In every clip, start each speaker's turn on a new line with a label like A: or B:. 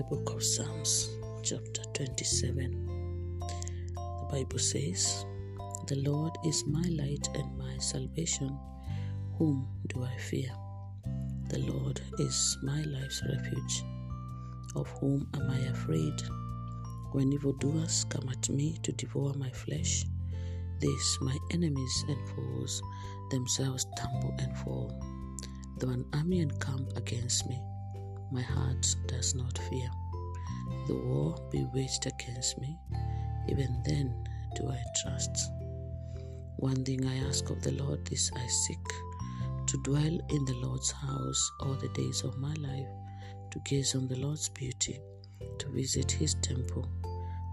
A: the book of Psalms, chapter 27. The Bible says, The Lord is my light and my salvation. Whom do I fear? The Lord is my life's refuge. Of whom am I afraid? When evildoers come at me to devour my flesh, these my enemies and foes themselves stumble and fall. Though an army encamp against me, my heart does not fear. The war be waged against me, even then do I trust. One thing I ask of the Lord is I seek to dwell in the Lord's house all the days of my life, to gaze on the Lord's beauty, to visit his temple.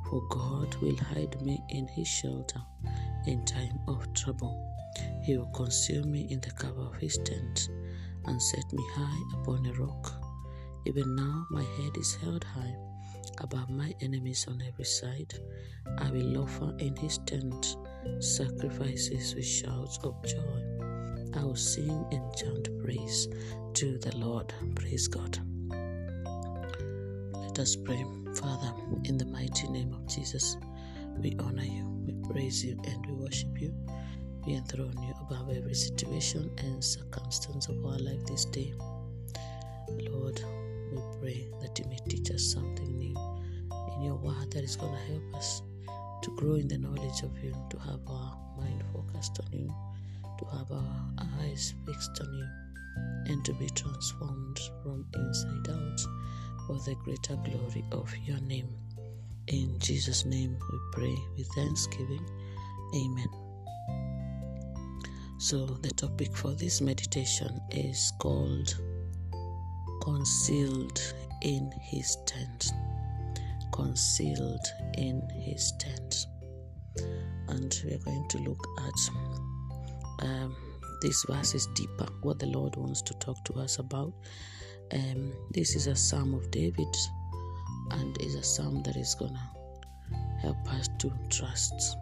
A: For God will hide me in his shelter in time of trouble. He will conceal me in the cover of his tent and set me high upon a rock. Even now my head is held high above my enemies on every side. I will offer in his tent sacrifices with shouts of joy. I will sing and chant praise to the Lord. Praise God. Let us pray. Father, in the mighty name of Jesus, we honor you, we praise you, and we worship you. We enthrone you above every situation and circumstance of our life this day. Lord, we pray that you may teach us something new in your word that is going to help us to grow in the knowledge of you, to have our mind focused on you, to have our eyes fixed on you, and to be transformed from inside out for the greater glory of your name. In Jesus' name we pray with thanksgiving. Amen. So, the topic for this meditation is called Concealed in His Tent. Concealed in His Tent. And we are going to look at um, this verse is deeper, what the Lord wants to talk to us about. Um, this is a psalm of David and is a psalm that is gonna help us to trust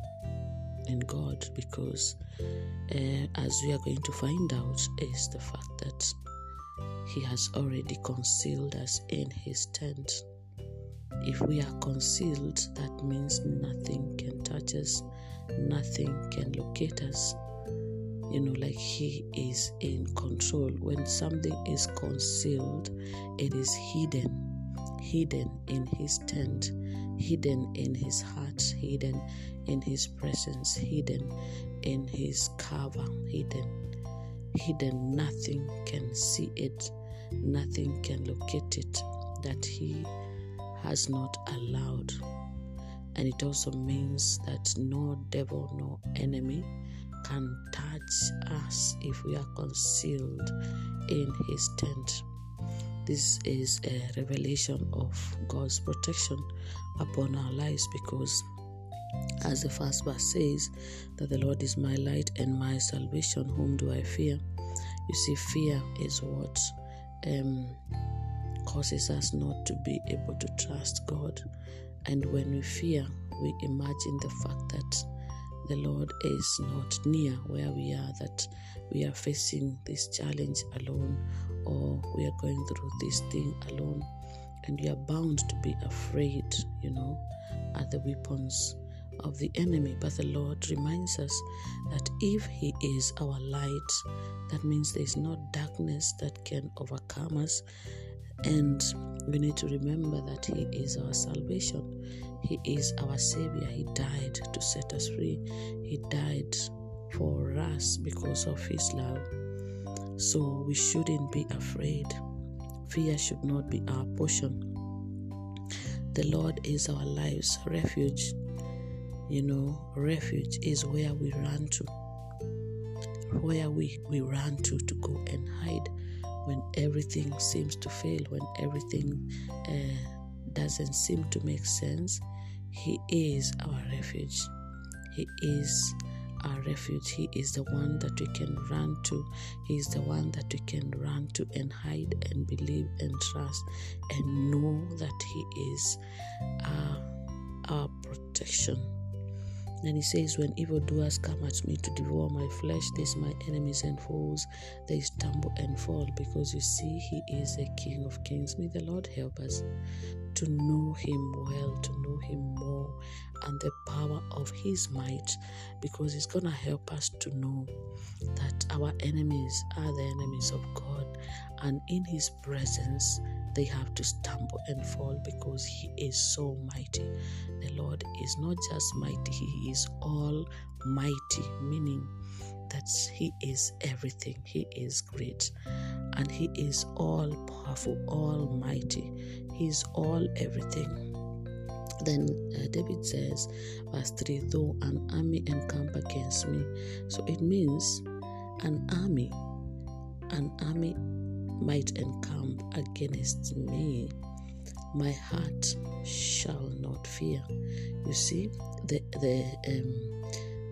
A: in God because, uh, as we are going to find out, is the fact that He has already concealed us in His tent. If we are concealed, that means nothing can touch us, nothing can locate us. You know, like He is in control. When something is concealed, it is hidden hidden in his tent, hidden in his heart, hidden in his presence, hidden in his cover, hidden. Hidden, nothing can see it, nothing can locate it that he has not allowed. And it also means that no devil, no enemy can touch us if we are concealed in his tent. This is a revelation of God's protection upon our lives because, as the first verse says, that the Lord is my light and my salvation. Whom do I fear? You see, fear is what um, causes us not to be able to trust God. And when we fear, we imagine the fact that the Lord is not near where we are, that we are facing this challenge alone or we are going through this thing alone and we are bound to be afraid, you know, at the weapons of the enemy. But the Lord reminds us that if He is our light, that means there is no darkness that can overcome us. And we need to remember that He is our salvation. He is our Savior. He died to set us free. He died for us because of His love. So we shouldn't be afraid. Fear should not be our portion. The Lord is our life's refuge. You know, refuge is where we run to, where we, we run to to go and hide when everything seems to fail, when everything uh, doesn't seem to make sense. He is our refuge. He is our refuge. He is the one that we can run to. He is the one that we can run to and hide and believe and trust and know that He is our, our protection. And he says, When evildoers come at me to devour my flesh, these my enemies and foes, they stumble and fall because you see, he is a king of kings. May the Lord help us to know him well, to know him more, and the power of his might, because he's going to help us to know that our enemies are the enemies of God, and in his presence, they have to stumble and fall because he is so mighty. The Lord is not just mighty, he is almighty, meaning that he is everything. He is great and he is all powerful, almighty. He is all everything. Then uh, David says, verse 3 though an army encamp against me. So it means an army, an army might encamp against me, my heart shall not fear. You see, the the um,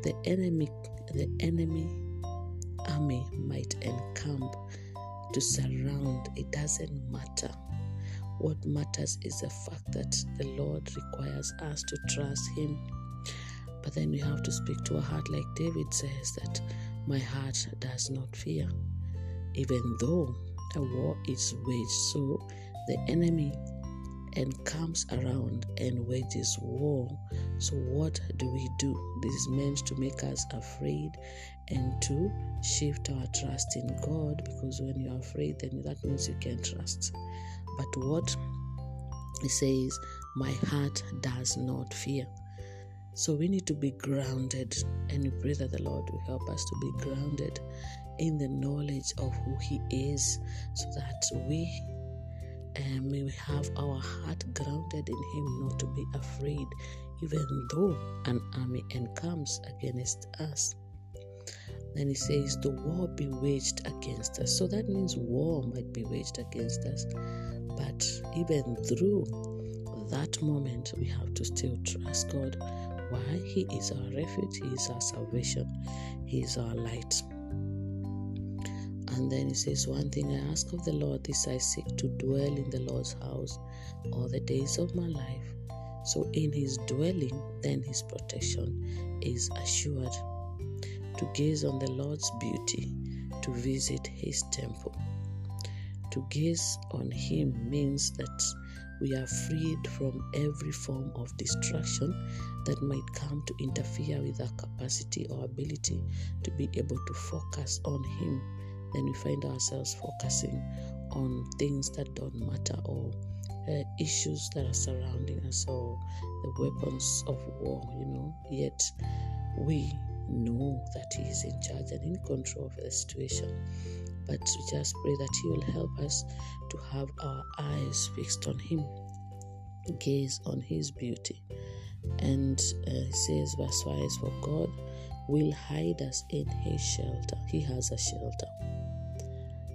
A: the enemy the enemy army might encamp to surround. It doesn't matter. What matters is the fact that the Lord requires us to trust Him. But then we have to speak to our heart, like David says, that my heart does not fear, even though a war is waged. So the enemy and comes around and wages war. So, what do we do? This is meant to make us afraid and to shift our trust in God because when you're afraid, then that means you can trust. But what He says, my heart does not fear. So we need to be grounded, and we pray that the Lord will help us to be grounded in the knowledge of who He is so that we um, may we have our heart grounded in Him, not to be afraid, even though an army encamps against us. Then he says, The war be waged against us. So that means war might be waged against us. But even through that moment, we have to still trust God. Why? He is our refuge, He is our salvation, He is our light. And then he says, One thing I ask of the Lord, this I seek to dwell in the Lord's house all the days of my life. So in his dwelling, then his protection is assured. To gaze on the Lord's beauty, to visit his temple. To gaze on him means that we are freed from every form of distraction that might come to interfere with our capacity or ability to be able to focus on him then we find ourselves focusing on things that don't matter or uh, issues that are surrounding us or the weapons of war, you know. Yet we know that He is in charge and in control of the situation. But we just pray that He will help us to have our eyes fixed on Him, gaze on His beauty. And uh, He says, verse 5 For God will hide us in His shelter. He has a shelter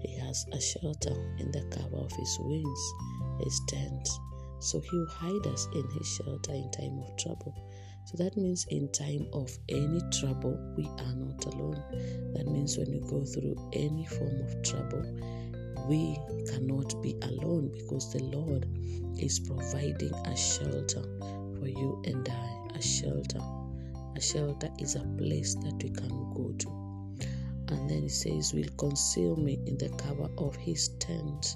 A: he has a shelter in the cover of his wings, his tent. So he will hide us in his shelter in time of trouble. So that means in time of any trouble, we are not alone. That means when you go through any form of trouble, we cannot be alone because the Lord is providing a shelter for you and I. A shelter. A shelter is a place that we can go to. And then he says, Will conceal me in the cover of his tent.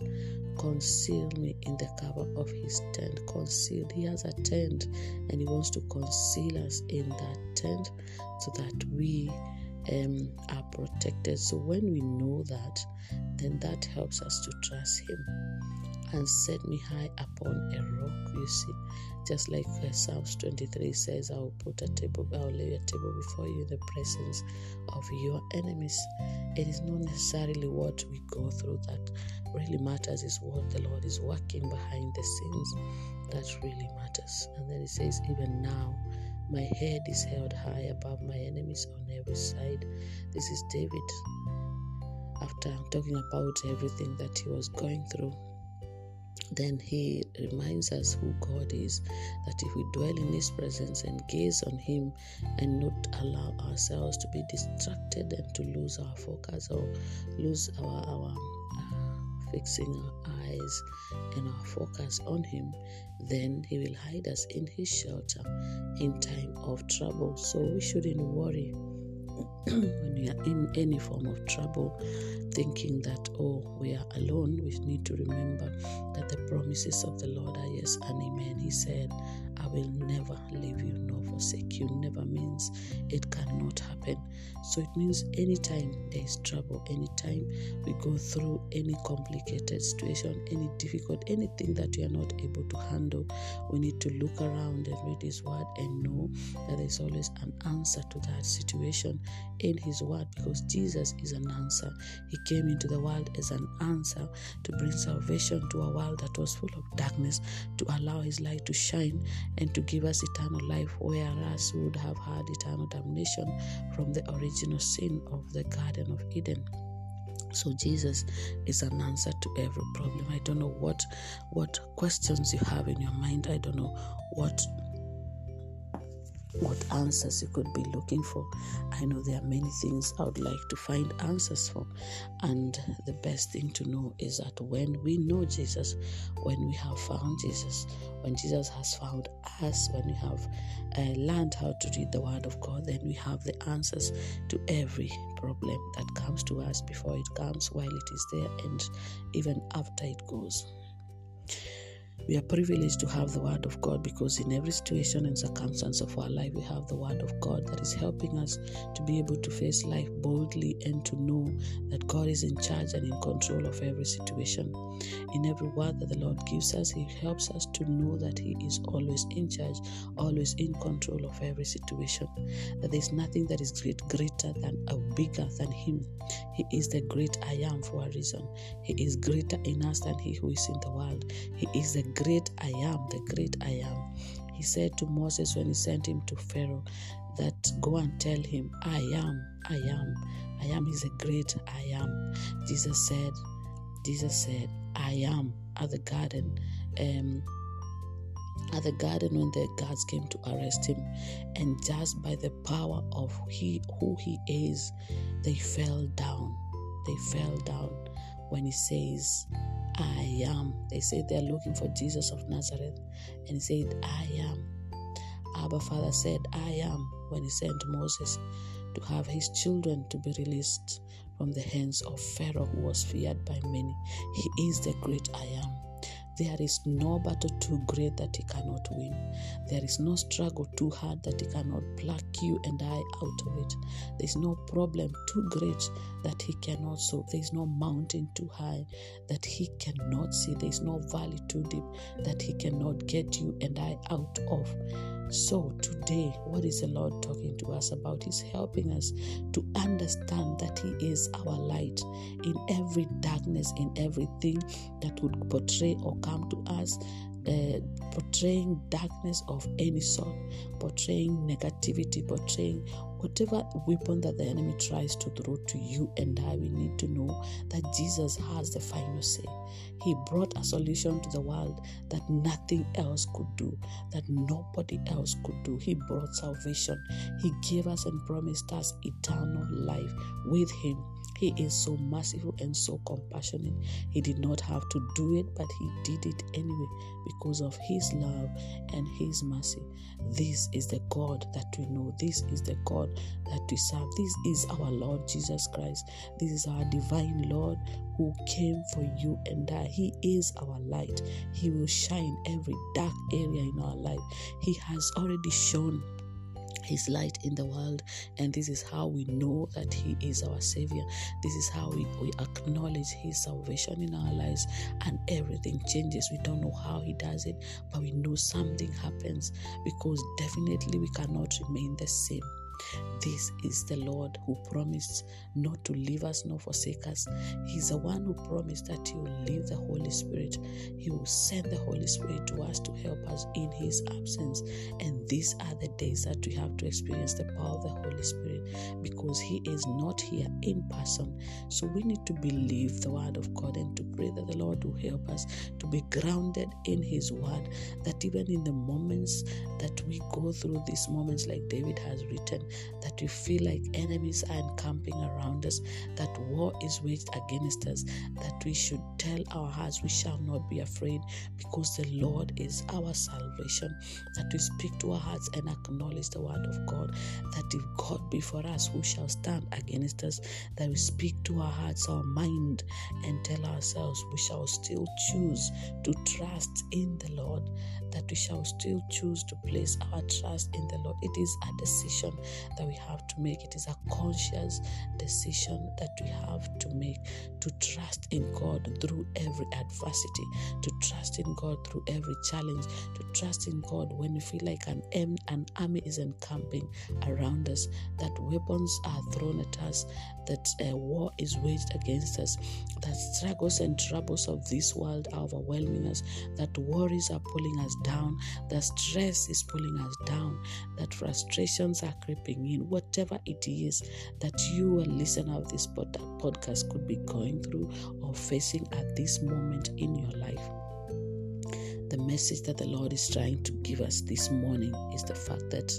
A: Conceal me in the cover of his tent. Conceal. He has a tent and he wants to conceal us in that tent so that we um, are protected. So when we know that, then that helps us to trust him and set me high upon a rock. You see, just like Psalms 23 says, I will put a table, I will lay a table before you in the presence of your enemies. It is not necessarily what we go through that really matters, is what the Lord is working behind the scenes that really matters. And then it says, Even now, my head is held high above my enemies on every side. This is David after talking about everything that he was going through then he reminds us who God is, that if we dwell in his presence and gaze on him and not allow ourselves to be distracted and to lose our focus or lose our, our uh, fixing our eyes and our focus on Him, then He will hide us in His shelter in time of trouble. So we shouldn't worry when we are in any form of trouble, thinking that, oh, we are alone, we need to remember that the promises of the Lord are yes and amen. He said, I will never leave you nor forsake you. Never means it cannot happen. So it means anytime there is trouble, anytime we go through any complicated situation, any difficult, anything that we are not able to handle, we need to look around and read His Word and know that there is always an answer to that situation in His Word because Jesus is an answer. He came into the world as an answer to bring salvation to a world that was full of darkness, to allow His light to shine and to give us eternal life, whereas we would have had eternal damnation from the original sin of the Garden of Eden. So Jesus is an answer to every problem. I don't know what what questions you have in your mind. I don't know what what answers you could be looking for. I know there are many things I would like to find answers for. And the best thing to know is that when we know Jesus, when we have found Jesus, when Jesus has found us, when we have uh, learned how to read the Word of God, then we have the answers to every problem that comes to us before it comes, while it is there, and even after it goes. We are privileged to have the Word of God because in every situation and circumstance of our life, we have the Word of God that is helping us to be able to face life boldly and to know that God is in charge and in control of every situation. In every word that the Lord gives us, He helps us to know that He is always in charge, always in control of every situation. That there is nothing that is great, greater than or bigger than Him. He is the great I am for a reason. He is greater in us than He who is in the world. He is the great I am, the great I am. He said to Moses when he sent him to Pharaoh that go and tell him, I am, I am, I am is a great I am. Jesus said, Jesus said, I am at the garden. Um, at the garden when the guards came to arrest him and just by the power of he who he is they fell down they fell down when he says I am. They said they're looking for Jesus of Nazareth, and he said, I am. Abba Father said, I am, when he sent Moses to have his children to be released from the hands of Pharaoh, who was feared by many. He is the great I am. There is no battle too great that he cannot win. There is no struggle too hard that he cannot pluck you and I out of it. There is no problem too great that he cannot solve. There is no mountain too high that he cannot see. There is no valley too deep that he cannot get you and I out of. So, today, what is the Lord talking to us about? He's helping us to understand that He is our light in every darkness, in everything that would portray or come to us uh, portraying darkness of any sort, portraying negativity, portraying whatever weapon that the enemy tries to throw to you and I, we need to know that Jesus has the final say. He brought a solution to the world that nothing else could do, that nobody else could do. He brought salvation. He gave us and promised us eternal life with Him. He is so merciful and so compassionate. He did not have to do it, but He did it anyway because of His love and His mercy. This is the God that we know. This is the God that we serve. This is our Lord Jesus Christ. This is our divine Lord who came for you and I. He is our light. He will shine every dark area in our life. He has already shown his light in the world and this is how we know that he is our savior. This is how we, we acknowledge his salvation in our lives and everything changes. We don't know how he does it but we know something happens because definitely we cannot remain the same this is the Lord who promised not to leave us nor forsake us. He's the one who promised that He will leave the Holy Spirit. He will send the Holy Spirit to us to help us in His absence. And these are the days that we have to experience the power of the Holy Spirit because He is not here in person. So we need to believe the Word of God and to pray that the Lord will help us to be grounded in His Word. That even in the moments that we go through these moments, like David has written, that we feel like enemies are encamping around us, that war is waged against us, that we should tell our hearts we shall not be afraid because the Lord is our salvation, that we speak to our hearts and acknowledge the word of God, that if God be for us, who shall stand against us, that we speak to our hearts, our mind, and tell ourselves we shall still choose to trust in the Lord, that we shall still choose to place our trust in the Lord. It is a decision that we have to make, it is a conscious decision that we have to make to trust in God through every adversity, to trust in God through every challenge, to trust in God when we feel like an, an army is encamping around us, that weapons are thrown at us, that a war is waged against us, that struggles and troubles of this world are overwhelming us, that worries are pulling us down, that stress is pulling us down, that frustrations are creeping in, whatever it is that you, a listener of this pod- podcast, could be going through or facing at this moment in your life. The message that the Lord is trying to give us this morning is the fact that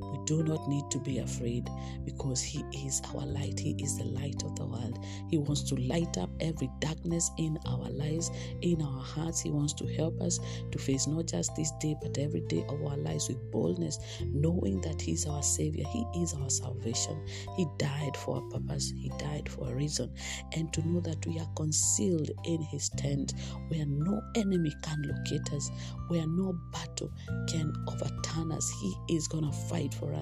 A: we do not need to be afraid because He is our light. He is the light of the world. He wants to light up every darkness in our lives, in our hearts. He wants to help us to face not just this day, but every day of our lives with boldness, knowing that He is our Savior. He is our salvation. He died for a purpose, He died for a reason. And to know that we are concealed in His tent where no enemy can locate us, where no battle can overturn us. He is going to fight for us.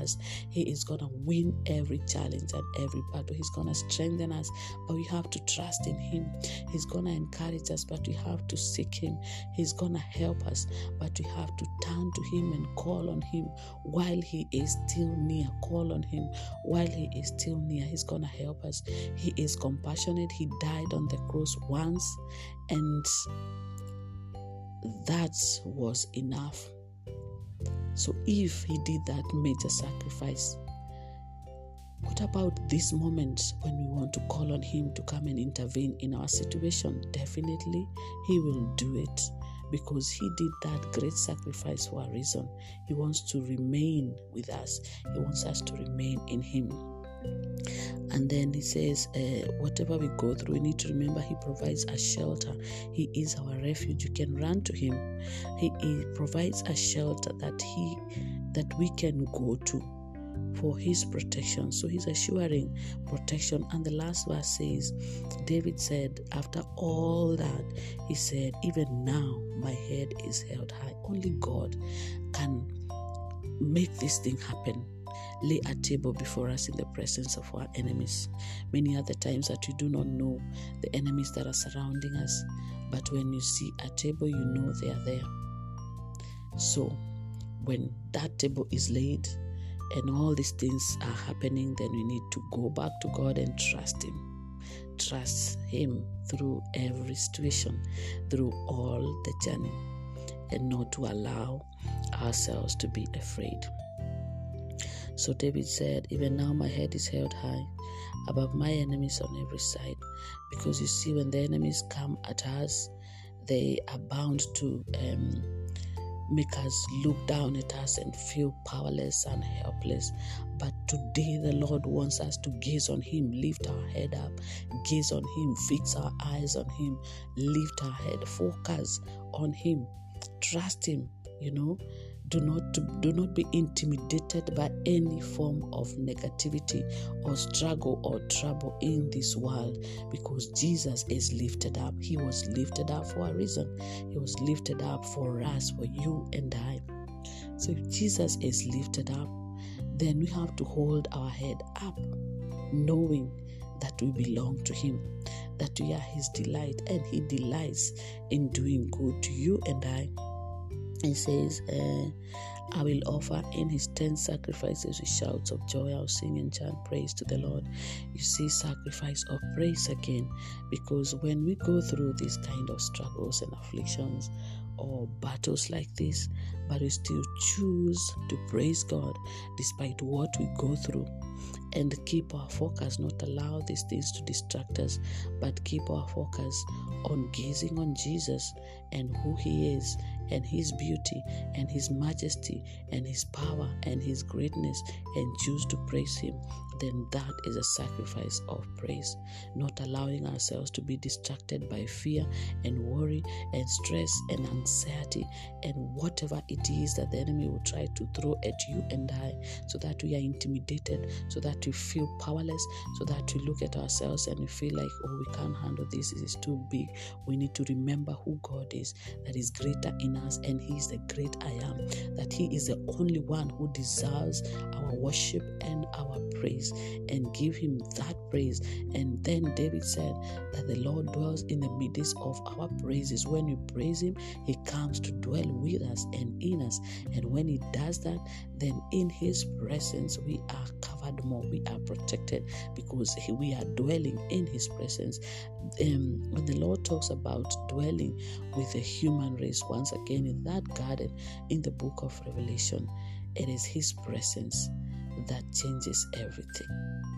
A: He is going to win every challenge and every battle. He's going to strengthen us, but we have to trust in Him. He's going to encourage us, but we have to seek Him. He's going to help us, but we have to turn to Him and call on Him while He is still near. Call on Him while He is still near. He's going to help us. He is compassionate. He died on the cross once, and that was enough so if he did that major sacrifice, what about this moment when we want to call on him to come and intervene in our situation? Definitely, he will do it because he did that great sacrifice for a reason. He wants to remain with us, he wants us to remain in him. And then he says, uh, whatever we go through, we need to remember he provides a shelter. He is our refuge. You can run to him. He, he provides a shelter that he that we can go to for his protection. So he's assuring protection. And the last verse says, David said, after all that, he said, Even now my head is held high. Only God can make this thing happen lay a table before us in the presence of our enemies. Many other times that we do not know the enemies that are surrounding us, but when you see a table, you know they are there. So, when that table is laid and all these things are happening, then we need to go back to God and trust Him. Trust Him through every situation, through all the journey, and not to allow ourselves to be afraid. So David said, Even now my head is held high above my enemies on every side. Because you see, when the enemies come at us, they are bound to um, make us look down at us and feel powerless and helpless. But today, the Lord wants us to gaze on Him, lift our head up, gaze on Him, fix our eyes on Him, lift our head, focus on Him, trust Him, you know do not do not be intimidated by any form of negativity or struggle or trouble in this world because Jesus is lifted up. He was lifted up for a reason. He was lifted up for us for you and I. So if Jesus is lifted up then we have to hold our head up knowing that we belong to him that we are his delight and he delights in doing good to you and I he says, uh, I will offer in his ten sacrifices with shouts of joy. I'll sing and chant praise to the Lord. You see, sacrifice of praise again, because when we go through these kind of struggles and afflictions or battles like this, but we still choose to praise God despite what we go through and keep our focus, not allow these things to distract us, but keep our focus on gazing on Jesus and who He is and His beauty and His majesty and His power and His greatness and choose to praise Him, then that is a sacrifice of praise. Not allowing ourselves to be distracted by fear and worry and stress and anxiety and whatever it is that the enemy will try to throw at you and I, so that we are intimidated, so that we feel powerless, so that we look at ourselves and we feel like, oh, we can't handle this, it is too big. We need to remember who God is, that is greater in us, and He is the great I am, that He is the only one who deserves our worship and our praise, and give Him that praise. And then David said that the Lord dwells in the midst of our praises. When we praise Him, He comes to dwell with us and in us. And when He does that, then in His presence we are covered more, we are protected because we are dwelling in His presence. Um, when the Lord talks about dwelling with the human race, once again in that garden in the book of Revelation, it is His presence that changes everything.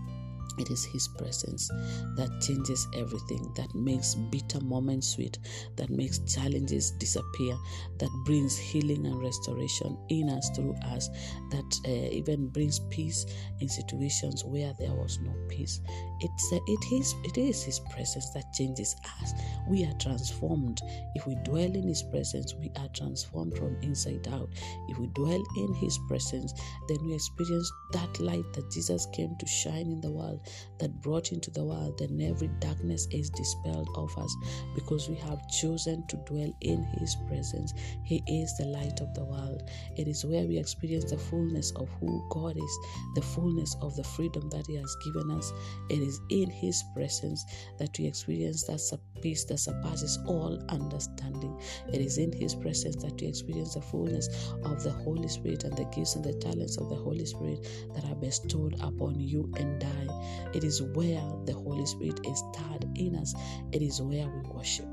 A: It is His presence that changes everything, that makes bitter moments sweet, that makes challenges disappear, that brings healing and restoration in us, through us, that uh, even brings peace in situations where there was no peace. It's it is it is His presence that changes us. We are transformed if we dwell in His presence. We are transformed from inside out. If we dwell in His presence, then we experience that light that Jesus came to shine in the world that brought into the world, then every darkness is dispelled of us because we have chosen to dwell in His presence. He is the light of the world. It is where we experience the fullness of who God is, the fullness of the freedom that He has given us. It is in His presence that we experience that peace that surpasses all understanding. It is in His presence that we experience the fullness of the Holy Spirit and the gifts and the talents of the Holy Spirit that are bestowed upon you and I. It is where the Holy Spirit is stirred in us. It is where we worship.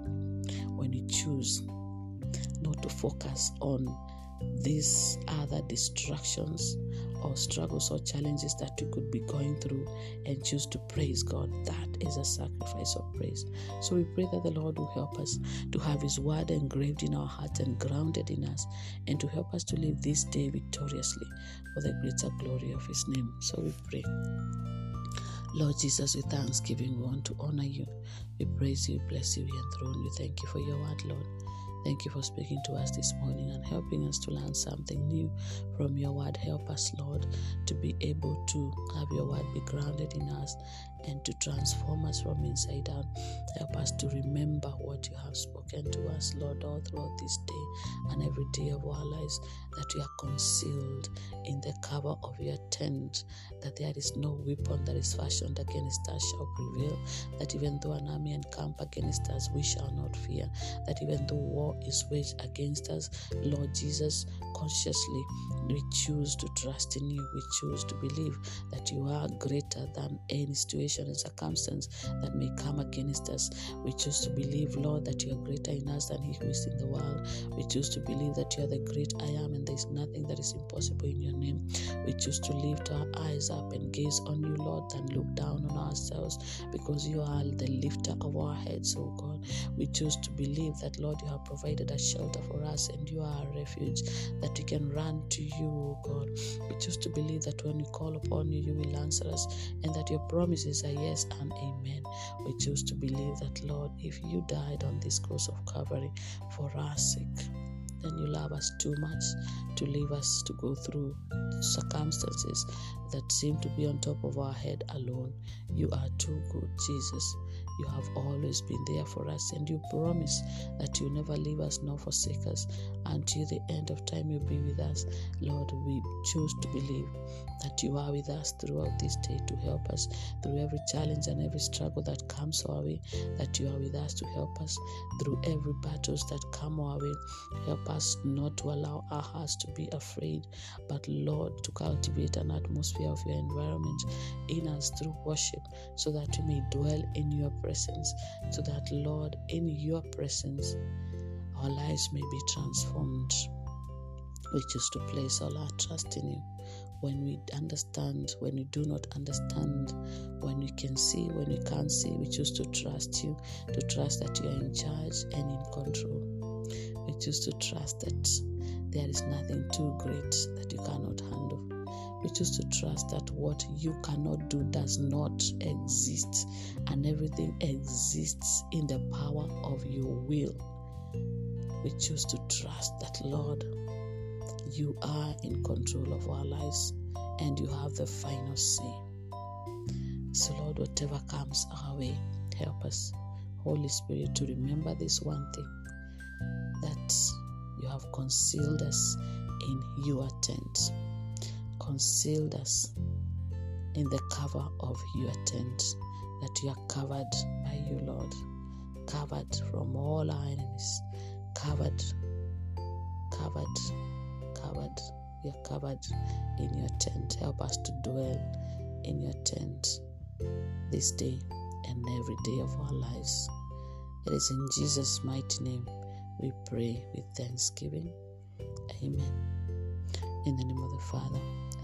A: When we choose not to focus on these other distractions or struggles or challenges that we could be going through and choose to praise God, that is a sacrifice of praise. So we pray that the Lord will help us to have His word engraved in our hearts and grounded in us, and to help us to live this day victoriously for the greater glory of His name. So we pray. Lord Jesus, with thanksgiving, we want to honor you. We praise you, bless you, we enthrone you. Thank you for your word, Lord. Thank you for speaking to us this morning and helping us to learn something new from your word. Help us, Lord, to be able to have your word be grounded in us and to transform us from inside out. Help us to remember what you have spoken to us, Lord, all throughout this day and every day of our lives, that we are concealed in the cover of your tent, that there is no weapon that is fashioned against us shall prevail, that even though an army encamp against us, we shall not fear, that even though war is waged against us, Lord Jesus, consciously we choose to trust in you, we choose to believe that you are greater than any situation and circumstance that may come against us. We choose to believe, Lord, that you are greater in us than he who is in the world. We choose to believe that you are the great I am and there is nothing that is impossible in your name. We choose to lift our eyes up and gaze on you, Lord, and look down on ourselves because you are the lifter of our heads, oh God. We choose to believe that, Lord, you have provided a shelter for us and you are a refuge that we can run to you, oh God. We choose to believe that when we call upon you, you will answer us and that your promises yes and amen. We choose to believe that, Lord, if you died on this cross of Calvary for our sake, then you love us too much to leave us to go through circumstances that seem to be on top of our head alone. You are too good, Jesus. You have always been there for us, and you promise that you never leave us nor forsake us until the end of time. You'll be with us, Lord. We choose to believe that you are with us throughout this day to help us through every challenge and every struggle that comes our way. That you are with us to help us through every battles that come our way. Help us not to allow our hearts to be afraid, but Lord, to cultivate an atmosphere of your environment in us through worship, so that we may dwell in your presence, so that, Lord, in your presence, our lives may be transformed. We choose to place all our trust in you. when we understand, when we do not understand, when we can see, when we can't see, we choose to trust you, to trust that you are in charge and in control. We choose to trust that there is nothing too great that you cannot handle. We choose to trust that what you cannot do does not exist and everything exists in the power of your will. We choose to trust that, Lord, you are in control of our lives and you have the final say. So, Lord, whatever comes our way, help us, Holy Spirit, to remember this one thing that you have concealed us in your tent, concealed us in the cover of your tent, that you are covered by you, Lord, covered from all our enemies, covered, covered covered. We are covered in your tent. Help us to dwell in your tent this day and every day of our lives. It is in Jesus' mighty name we pray with thanksgiving. Amen. In the name of the Father,